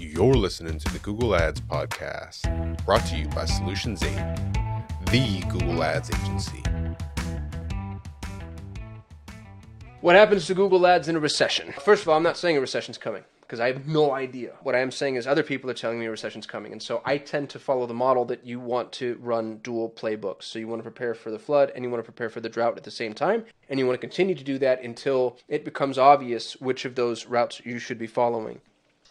You're listening to the Google Ads Podcast, brought to you by Solutions 8, the Google Ads agency. What happens to Google Ads in a recession? First of all, I'm not saying a recession's coming because I have no idea. What I am saying is other people are telling me a recession's coming. And so I tend to follow the model that you want to run dual playbooks. So you want to prepare for the flood and you want to prepare for the drought at the same time. And you want to continue to do that until it becomes obvious which of those routes you should be following.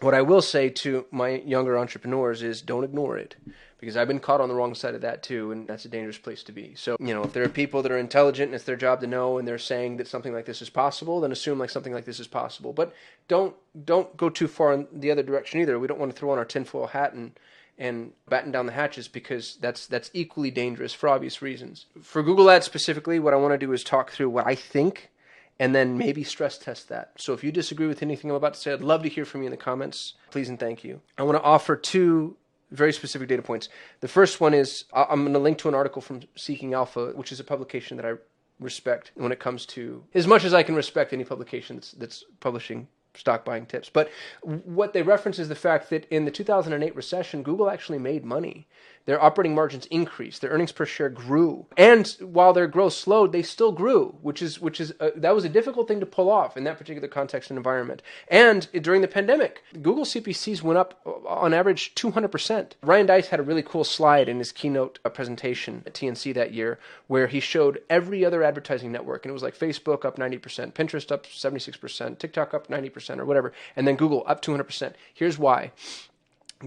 What I will say to my younger entrepreneurs is don't ignore it because I've been caught on the wrong side of that too, and that's a dangerous place to be. So, you know, if there are people that are intelligent and it's their job to know and they're saying that something like this is possible, then assume like something like this is possible. But don't don't go too far in the other direction either. We don't want to throw on our tinfoil hat and and batten down the hatches because that's that's equally dangerous for obvious reasons. For Google Ads specifically, what I want to do is talk through what I think and then maybe stress test that. So if you disagree with anything I'm about to say, I'd love to hear from you in the comments. Please and thank you. I want to offer two very specific data points. The first one is I'm going to link to an article from Seeking Alpha, which is a publication that I respect when it comes to as much as I can respect any publication that's, that's publishing stock buying tips. But what they reference is the fact that in the 2008 recession, Google actually made money. Their operating margins increased. Their earnings per share grew, and while their growth slowed, they still grew, which is which is a, that was a difficult thing to pull off in that particular context and environment. And during the pandemic, Google CPCs went up uh, on average 200%. Ryan Deiss had a really cool slide in his keynote uh, presentation at TNC that year where he showed every other advertising network, and it was like Facebook up 90%, Pinterest up 76%, TikTok up 90%, or whatever, and then Google up 200%. Here's why: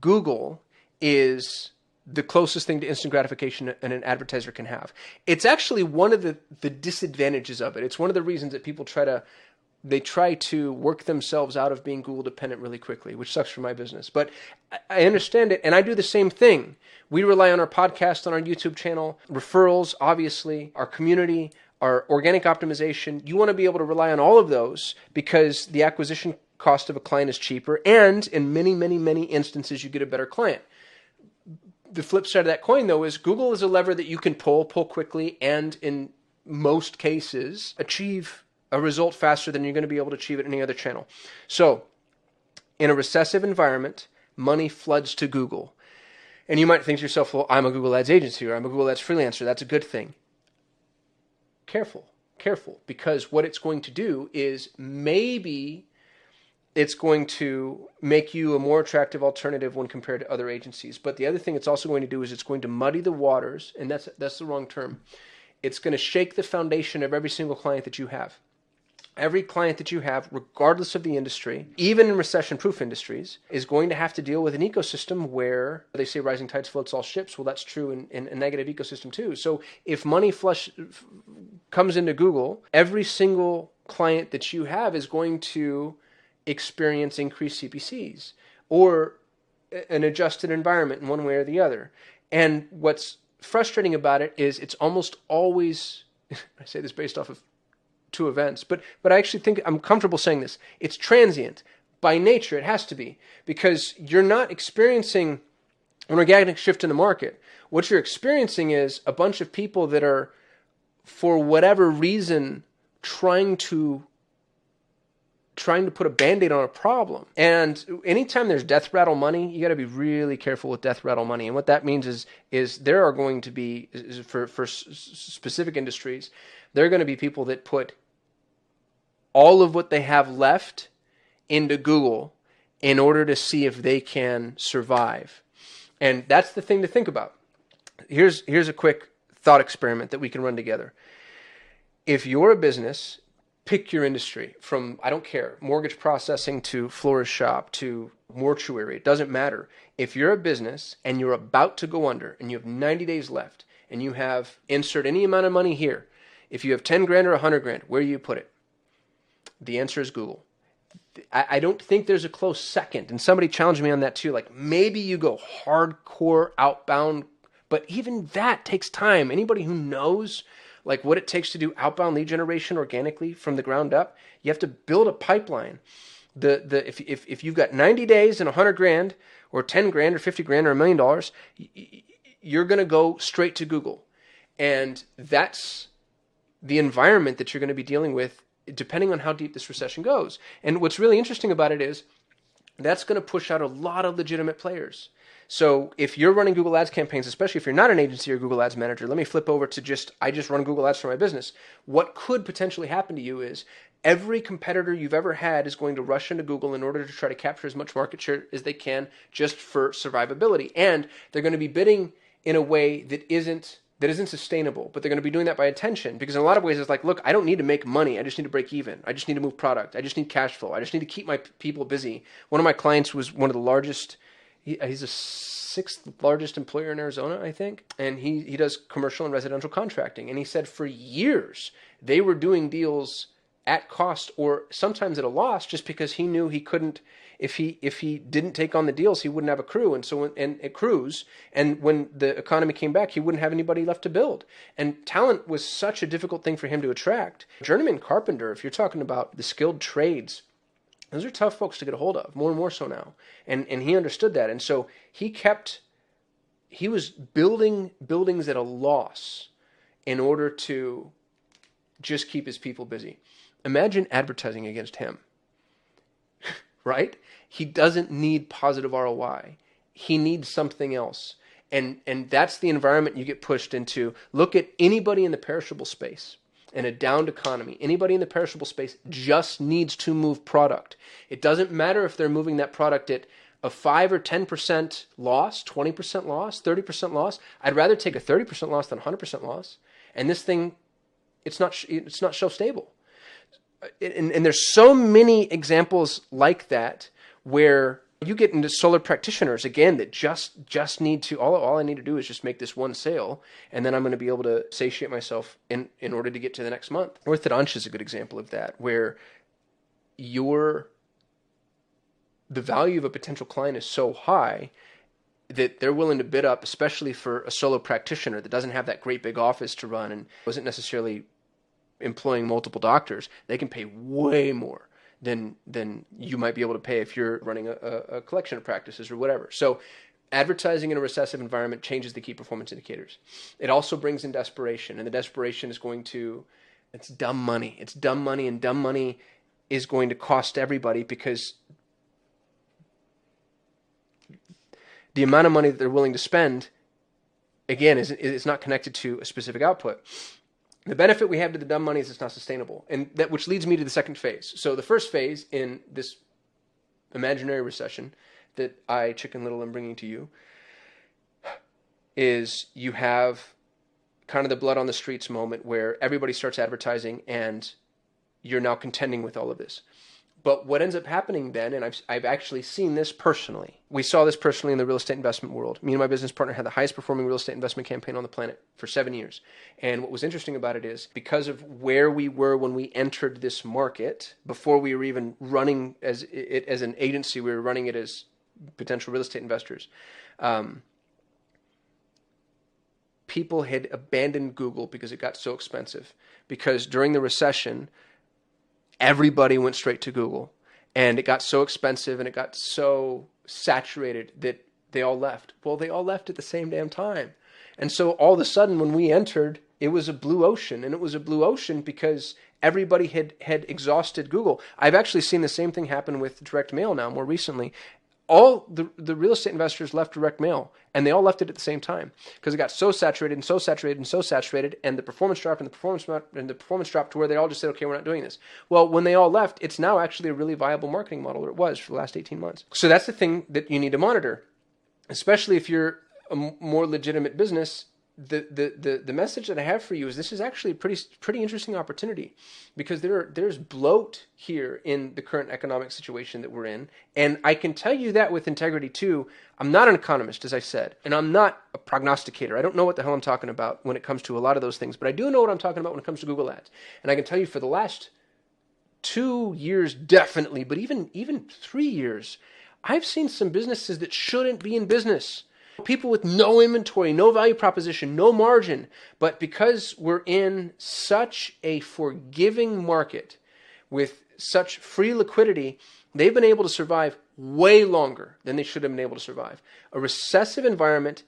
Google is the closest thing to instant gratification an, an advertiser can have. It's actually one of the, the disadvantages of it. It's one of the reasons that people try to they try to work themselves out of being Google dependent really quickly, which sucks for my business. But I understand it, and I do the same thing. We rely on our podcast, on our YouTube channel, referrals, obviously, our community, our organic optimization. You want to be able to rely on all of those because the acquisition cost of a client is cheaper, and in many, many, many instances, you get a better client the flip side of that coin, though, is Google is a lever that you can pull, pull quickly, and in most cases, achieve a result faster than you're going to be able to achieve at any other channel. So, in a recessive environment, money floods to Google. And you might think to yourself, well, I'm a Google Ads agency or I'm a Google Ads freelancer. That's a good thing. Careful, careful, because what it's going to do is maybe it's going to make you a more attractive alternative when compared to other agencies. But the other thing it's also going to do is it's going to muddy the waters, and that's that's the wrong term. It's going to shake the foundation of every single client that you have. Every client that you have, regardless of the industry, even in recession proof industries, is going to have to deal with an ecosystem where they say rising tides floats all ships. Well, that's true in, in a negative ecosystem too. So if money flush comes into Google, every single client that you have is going to experience increased CPCs or an adjusted environment in one way or the other. And what's frustrating about it is it's almost always I say this based off of two events, but but I actually think I'm comfortable saying this. It's transient. By nature it has to be because you're not experiencing an organic shift in the market. What you're experiencing is a bunch of people that are for whatever reason trying to trying to put a band-aid on a problem. And anytime there's death rattle money, you got to be really careful with death rattle money. And what that means is is there are going to be for for specific industries, there are going to be people that put all of what they have left into Google in order to see if they can survive. And that's the thing to think about. Here's here's a quick thought experiment that we can run together. If you're a business pick your industry from I don't care mortgage processing to florist shop to mortuary it doesn't matter. If you're a business and you're about to go under and you have 90 days left and you have insert any amount of money here if you have 10 grand or 100 grand where do you put it? The answer is Google. I, don't think there's a close second. And somebody challenged me on that too like maybe you go hardcore outbound but even that takes time anybody who knows like what it takes to do outbound lead generation organically from the ground up, you have to build a pipeline. The the if if if you've got 90 days and 100 grand or 10 grand or 50 grand or a million dollars, you're going to go straight to Google. And that's the environment that you're going to be dealing with depending on how deep this recession goes. And what's really interesting about it is that's going to push out a lot of legitimate players. So if you're running Google Ads campaigns, especially if you're not an agency or Google Ads manager, let me flip over to just I just run Google Ads for my business. What could potentially happen to you is every competitor you've ever had is going to rush into Google in order to try to capture as much market share as they can just for survivability. And they're going to be bidding in a way that isn't that isn't sustainable, but they're going to be doing that by attention because in a lot of ways it's like, look, I don't need to make money. I just need to break even. I just need to move product. I just need cash flow. I just need to keep my people busy. One of my clients was one of the largest he, uh, he's a sixth largest employer in Arizona, I think, and he he does commercial and residential contracting. And he said for years they were doing deals at cost or sometimes at a loss just because he knew he couldn't if he if he didn't take on the deals he wouldn't have a crew. And so when, and a crews and when the economy came back he wouldn't have anybody left to build. And talent was such a difficult thing for him to attract. Journeyman carpenter if you're talking about the skilled trades those are tough folks to get a hold of, more and more so now. And and he understood that. And so he kept he was building buildings at a loss in order to just keep his people busy. Imagine advertising against him. right? He doesn't need positive ROI. He needs something else. And and that's the environment you get pushed into. Look at anybody in the perishable space in a downed economy, anybody in the perishable space just needs to move product. It doesn't matter if they're moving that product at a 5 or 10% loss, 20% loss, 30% loss. I'd rather take a 30% loss than 100% loss. And this thing it's not it's not shelf stable. And, and there's so many examples like that where you get into solar practitioners again that just just need to all all I need to do is just make this one sale and then I'm going to be able to satiate myself in in order to get to the next month. Orthodontia is a good example of that where your the value of a potential client is so high that they're willing to bid up especially for a solo practitioner that doesn't have that great big office to run and wasn't necessarily employing multiple doctors. They can pay way more than than you might be able to pay if you're running a, a collection of practices or whatever. So advertising in a recessive environment changes the key performance indicators. It also brings in desperation, and the desperation is going to it's dumb money. It's dumb money, and dumb money is going to cost everybody because the amount of money that they're willing to spend again is is not connected to a specific output the benefit we have to the dumb money is it's not sustainable, and that which leads me to the second phase. So the first phase in this imaginary recession that I, Chicken Little, am bringing to you is you have kind of the blood on the streets moment where everybody starts advertising and you're now contending with all of this. But what ends up happening then, and I've, I've actually seen this personally, we saw this personally in the real estate investment world. Me and my business partner had the highest performing real estate investment campaign on the planet for seven years. And what was interesting about it is because of where we were when we entered this market, before we were even running as it as an agency, we were running it as potential real estate investors. Um, people had abandoned Google because it got so expensive. Because during the recession, everybody went straight to Google. And it got so expensive and it got so saturated that they all left. Well, they all left at the same damn time. And so all of a sudden, when we entered, it was a blue ocean. And it was a blue ocean because everybody had, had exhausted Google. I've actually seen the same thing happen with direct mail now more recently all the, the real estate investors left direct mail and they all left it at the same time because it got so saturated and so saturated and so saturated and the performance dropped and the performance and the performance dropped to where they all just said okay we're not doing this. Well when they all left it's now actually a really viable marketing model or it was for the last 18 months. So that's the thing that you need to monitor especially if you're a more legitimate business the, the, the, the message that I have for you is this is actually a pretty pretty interesting opportunity because there there's bloat here in the current economic situation that we're in, and I can tell you that with integrity too. I'm not an economist, as I said, and I'm not a prognosticator. I don't know what the hell I'm talking about when it comes to a lot of those things, but I do know what I'm talking about when it comes to Google Ads, and I can tell you for the last two years definitely, but even even three years, I've seen some businesses that shouldn't be in business People with no inventory, no value proposition, no margin. But because we're in such a forgiving market with such free liquidity, they've been able to survive way longer than they should have been able to survive. A recessive environment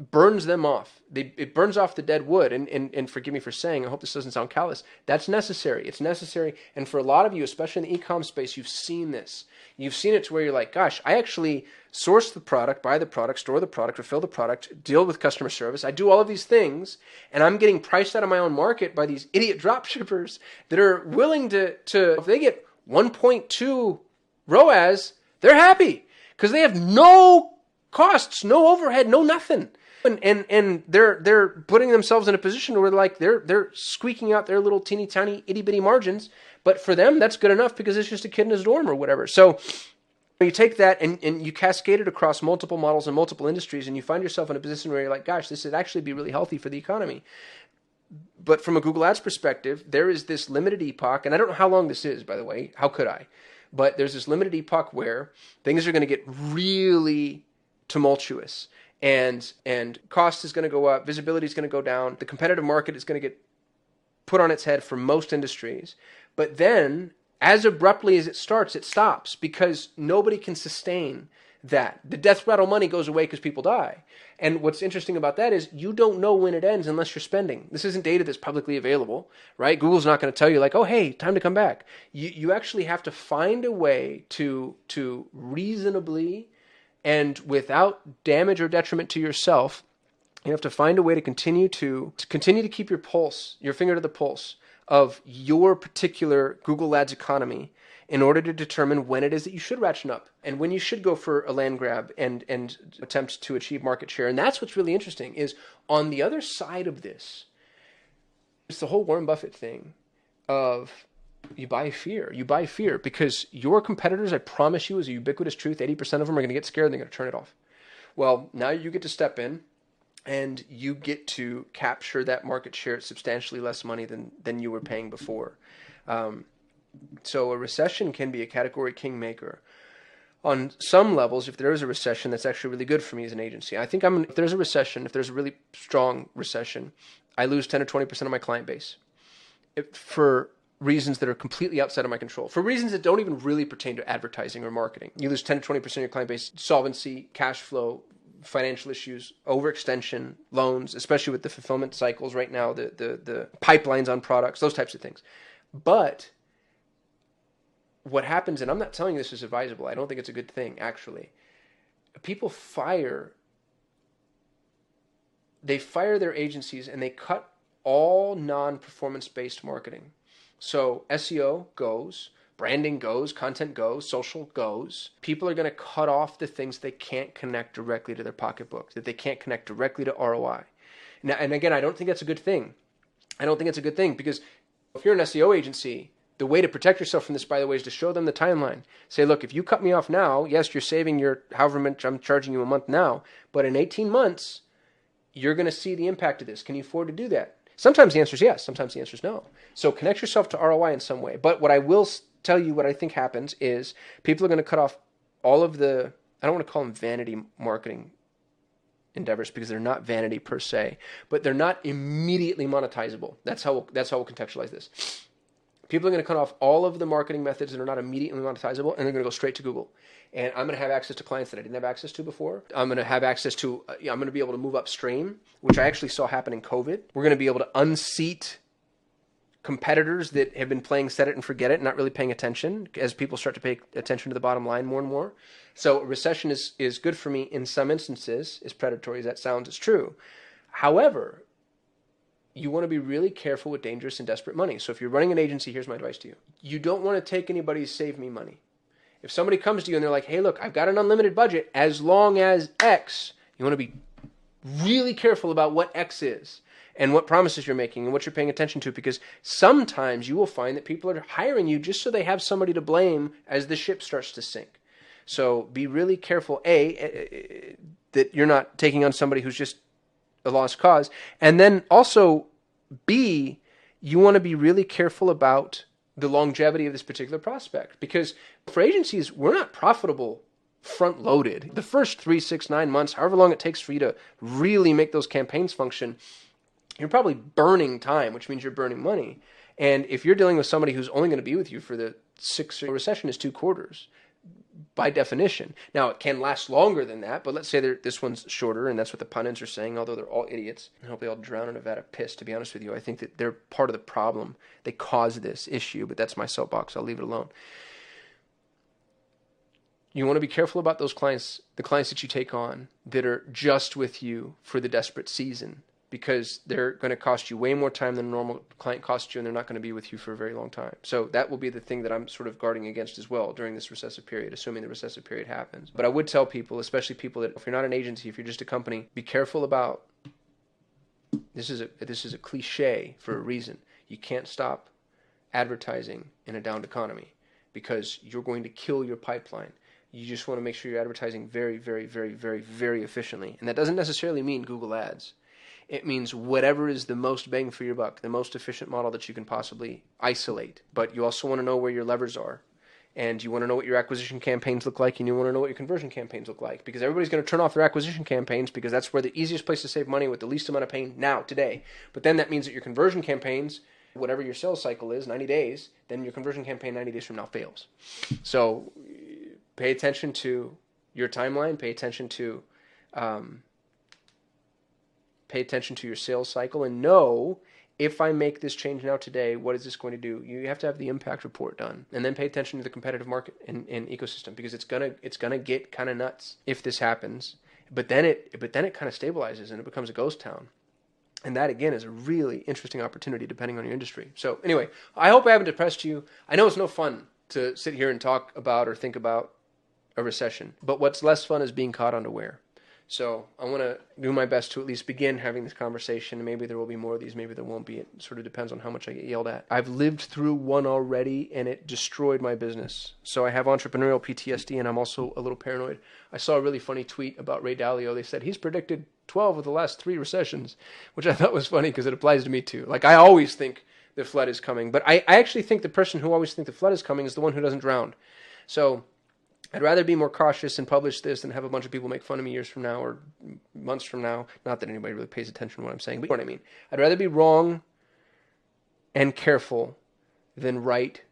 burns them off. They, it burns off the dead wood. And, and, and forgive me for saying, I hope this doesn't sound callous. That's necessary. It's necessary. And for a lot of you, especially in the e-com space, you've seen this. You've seen it to where you're like, gosh, I actually source the product, buy the product, store the product, refill the product, deal with customer service. I do all of these things, and I'm getting priced out of my own market by these idiot drop shippers that are willing to, to if they get 1.2 ROAS, they're happy because they have no costs, no overhead, no nothing. And, and and they're they're putting themselves in a position where like they're they're squeaking out their little teeny tiny itty bitty margins, but for them that's good enough because it's just a kid in his dorm or whatever. So you take that and, and you cascade it across multiple models and multiple industries, and you find yourself in a position where you're like, gosh, this would actually be really healthy for the economy. But from a Google Ads perspective, there is this limited epoch, and I don't know how long this is, by the way. How could I? But there's this limited epoch where things are going to get really tumultuous and and cost is going to go up, visibility is going to go down, the competitive market is going to get put on its head for most industries. But then as abruptly as it starts, it stops because nobody can sustain that. The death rattle money goes away because people die. And what's interesting about that is you don't know when it ends unless you're spending. This isn't data that's publicly available, right? Google's not going to tell you like, "Oh, hey, time to come back." You you actually have to find a way to to reasonably and without damage or detriment to yourself, you have to find a way to continue to, to continue to keep your pulse, your finger to the pulse of your particular Google Ads economy in order to determine when it is that you should ratchet up and when you should go for a land grab and and attempt to achieve market share. And that's what's really interesting is on the other side of this, it's the whole Warren Buffett thing of you buy fear. You buy fear because your competitors, I promise you, is a ubiquitous truth. 80% of them are going to get scared and they're going to turn it off. Well, now you get to step in and you get to capture that market share at substantially less money than, than you were paying before. Um, so a recession can be a category kingmaker. On some levels, if there is a recession, that's actually really good for me as an agency. I think I'm if there's a recession, if there's a really strong recession, I lose 10 or 20% of my client base. If, for reasons that are completely outside of my control, for reasons that don't even really pertain to advertising or marketing. You lose 10 to 20% of your client base, solvency, cash flow, financial issues, overextension, loans, especially with the fulfillment cycles right now, the, the, the pipelines on products, those types of things. But what happens, and I'm not telling you this is advisable, I don't think it's a good thing, actually. People fire, they fire their agencies and they cut all non performance based marketing. So SEO goes, branding goes, content goes, social goes. People are going to cut off the things they can't connect directly to their pocketbook, that they can't connect directly to ROI. Now, and again, I don't think that's a good thing. I don't think it's a good thing because if you're an SEO agency, the way to protect yourself from this, by the way, is to show them the timeline. Say, look, if you cut me off now, yes, you're saving your however much I'm charging you a month now, but in 18 months, you're going to see the impact of this. Can you afford to do that? Sometimes the answer is yes, sometimes the answer is no. So connect yourself to ROI in some way. But what I will tell you, what I think happens is people are going to cut off all of the, I don't want to call them vanity marketing endeavors because they're not vanity per se, but they're not immediately monetizable. That's how we'll, that's how we'll contextualize this. People are going to cut off all of the marketing methods that are not immediately monetizable, and they're going to go straight to Google. And I'm going to have access to clients that I didn't have access to before. I'm going to have access to. Uh, I'm going to be able to move upstream, which I actually saw happen in COVID. We're going to be able to unseat competitors that have been playing set it and forget it, not really paying attention as people start to pay attention to the bottom line more and more. So recession is is good for me in some instances, as predatory as that sounds, it's true. However, you want to be really careful with dangerous and desperate money. So if you're running an agency, here's my advice to you. You don't want to take anybody's save me money. If somebody comes to you and they're like, hey, look, I've got an unlimited budget as long as X, you want to be really careful about what X is and what promises you're making and what you're paying attention to because sometimes you will find that people are hiring you just so they have somebody to blame as the ship starts to sink. So be really careful, A, eh, eh, eh, that you're not taking on somebody who's just a lost cause. And then also, B, you want to be really careful about the longevity of this particular prospect because for agencies, we're not profitable front loaded. The first three, six, nine months, however long it takes for you to really make those campaigns function, you're probably burning time, which means you're burning money. And if you're dealing with somebody who's only going to be with you for the six recession is two quarters, by definition. Now, it can last longer than that, but let's say this one's shorter, and that's what the pundits are saying, although they're all idiots. I hope they all drown in Nevada piss, to be honest with you. I think that they're part of the problem. They cause this issue, but that's my soapbox. I'll leave it alone. You want to be careful about those clients, the clients that you take on that are just with you for the desperate season because they're going to cost you way more time than a normal client costs you and they're not going to be with you for a very long time. So that will be the thing that I'm sort of guarding against as well during this recessive period, assuming the recessive period happens. But I would tell people, especially people that if you're not an agency, if you're just a company, be careful about this is a this is a cliche for a reason. You can't stop advertising in a downed economy because you're going to kill your pipeline. You just want to make sure you're advertising very, very, very, very, very efficiently. And that doesn't necessarily mean Google Ads. It means whatever is the most bang for your buck, the most efficient model that you can possibly isolate. But you also want to know where your levers are. And you want to know what your acquisition campaigns look like, and you want to know what your conversion campaigns look like. Because everybody's going to turn off their acquisition campaigns because that's where the easiest place to save money with the least amount of pain now, today. But then that means that your conversion campaigns, whatever your sales cycle is, 90 days, then your conversion campaign 90 days from now fails. So pay attention to your timeline, pay attention to um, pay attention to your sales cycle and know if I make this change now today, what is this going to do? You have to have the impact report done, and then pay attention to the competitive market and, and ecosystem because it's gonna it's gonna get kind of nuts if this happens. But then it but then it kind of stabilizes and it becomes a ghost town, and that again is a really interesting opportunity depending on your industry. So anyway, I hope I haven't depressed you. I know it's no fun to sit here and talk about or think about a recession, but what's less fun is being caught unaware. So I want to do my best to at least begin having this conversation. And Maybe there will be more of these. Maybe there won't be. It sort of depends on how much I get yelled at. I've lived through one already, and it destroyed my business. So I have entrepreneurial PTSD, and I'm also a little paranoid. I saw a really funny tweet about Ray Dalio. They said he's predicted 12 of the last three recessions, which I thought was funny because it applies to me too. Like I always think the flood is coming, but I, I actually think the person who always think the flood is coming is the one who doesn't drown. So I'd rather be more cautious and publish this than have a bunch of people make fun of me years from now or months from now. Not that anybody really pays attention to what I'm saying, but you know what I mean. I'd rather be wrong and careful than right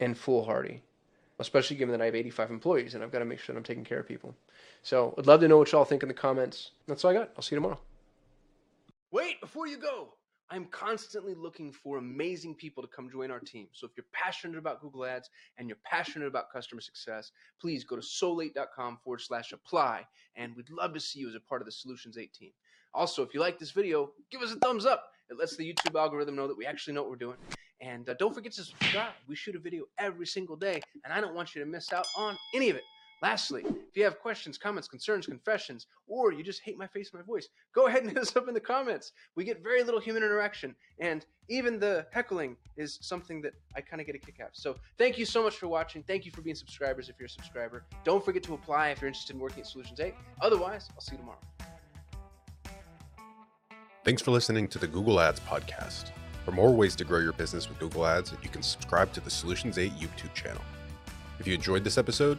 and foolhardy, especially given that I have 85 employees and I've got to make sure that I'm taking care of people. So I'd love to know what y'all think in the comments. That's all I got. I'll see you tomorrow. Wait, before you go. I'm constantly looking for amazing people to come join our team. So if you're passionate about Google Ads and you're passionate about customer success, please go to so8.com forward slash apply. And we'd love to see you as a part of the Solutions 8 team. Also, if you like this video, give us a thumbs up. It lets the YouTube algorithm know that we actually know what we're doing. And uh, don't forget to subscribe. We shoot a video every single day, and I don't want you to miss out on any of it. Lastly, if you have questions, comments, concerns, confessions, or you just hate my face and my voice, go ahead and hit us up in the comments. We get very little human interaction, and even the heckling is something that I kind of get a kick out. So thank you so much for watching. Thank you for being subscribers if you're a subscriber. Don't forget to apply if you're interested in working at Solutions 8. Otherwise, I'll see you tomorrow. Thanks for listening to the Google Ads podcast. For more ways to grow your business with Google Ads, you can subscribe to the Solutions 8 YouTube channel. If you enjoyed this episode,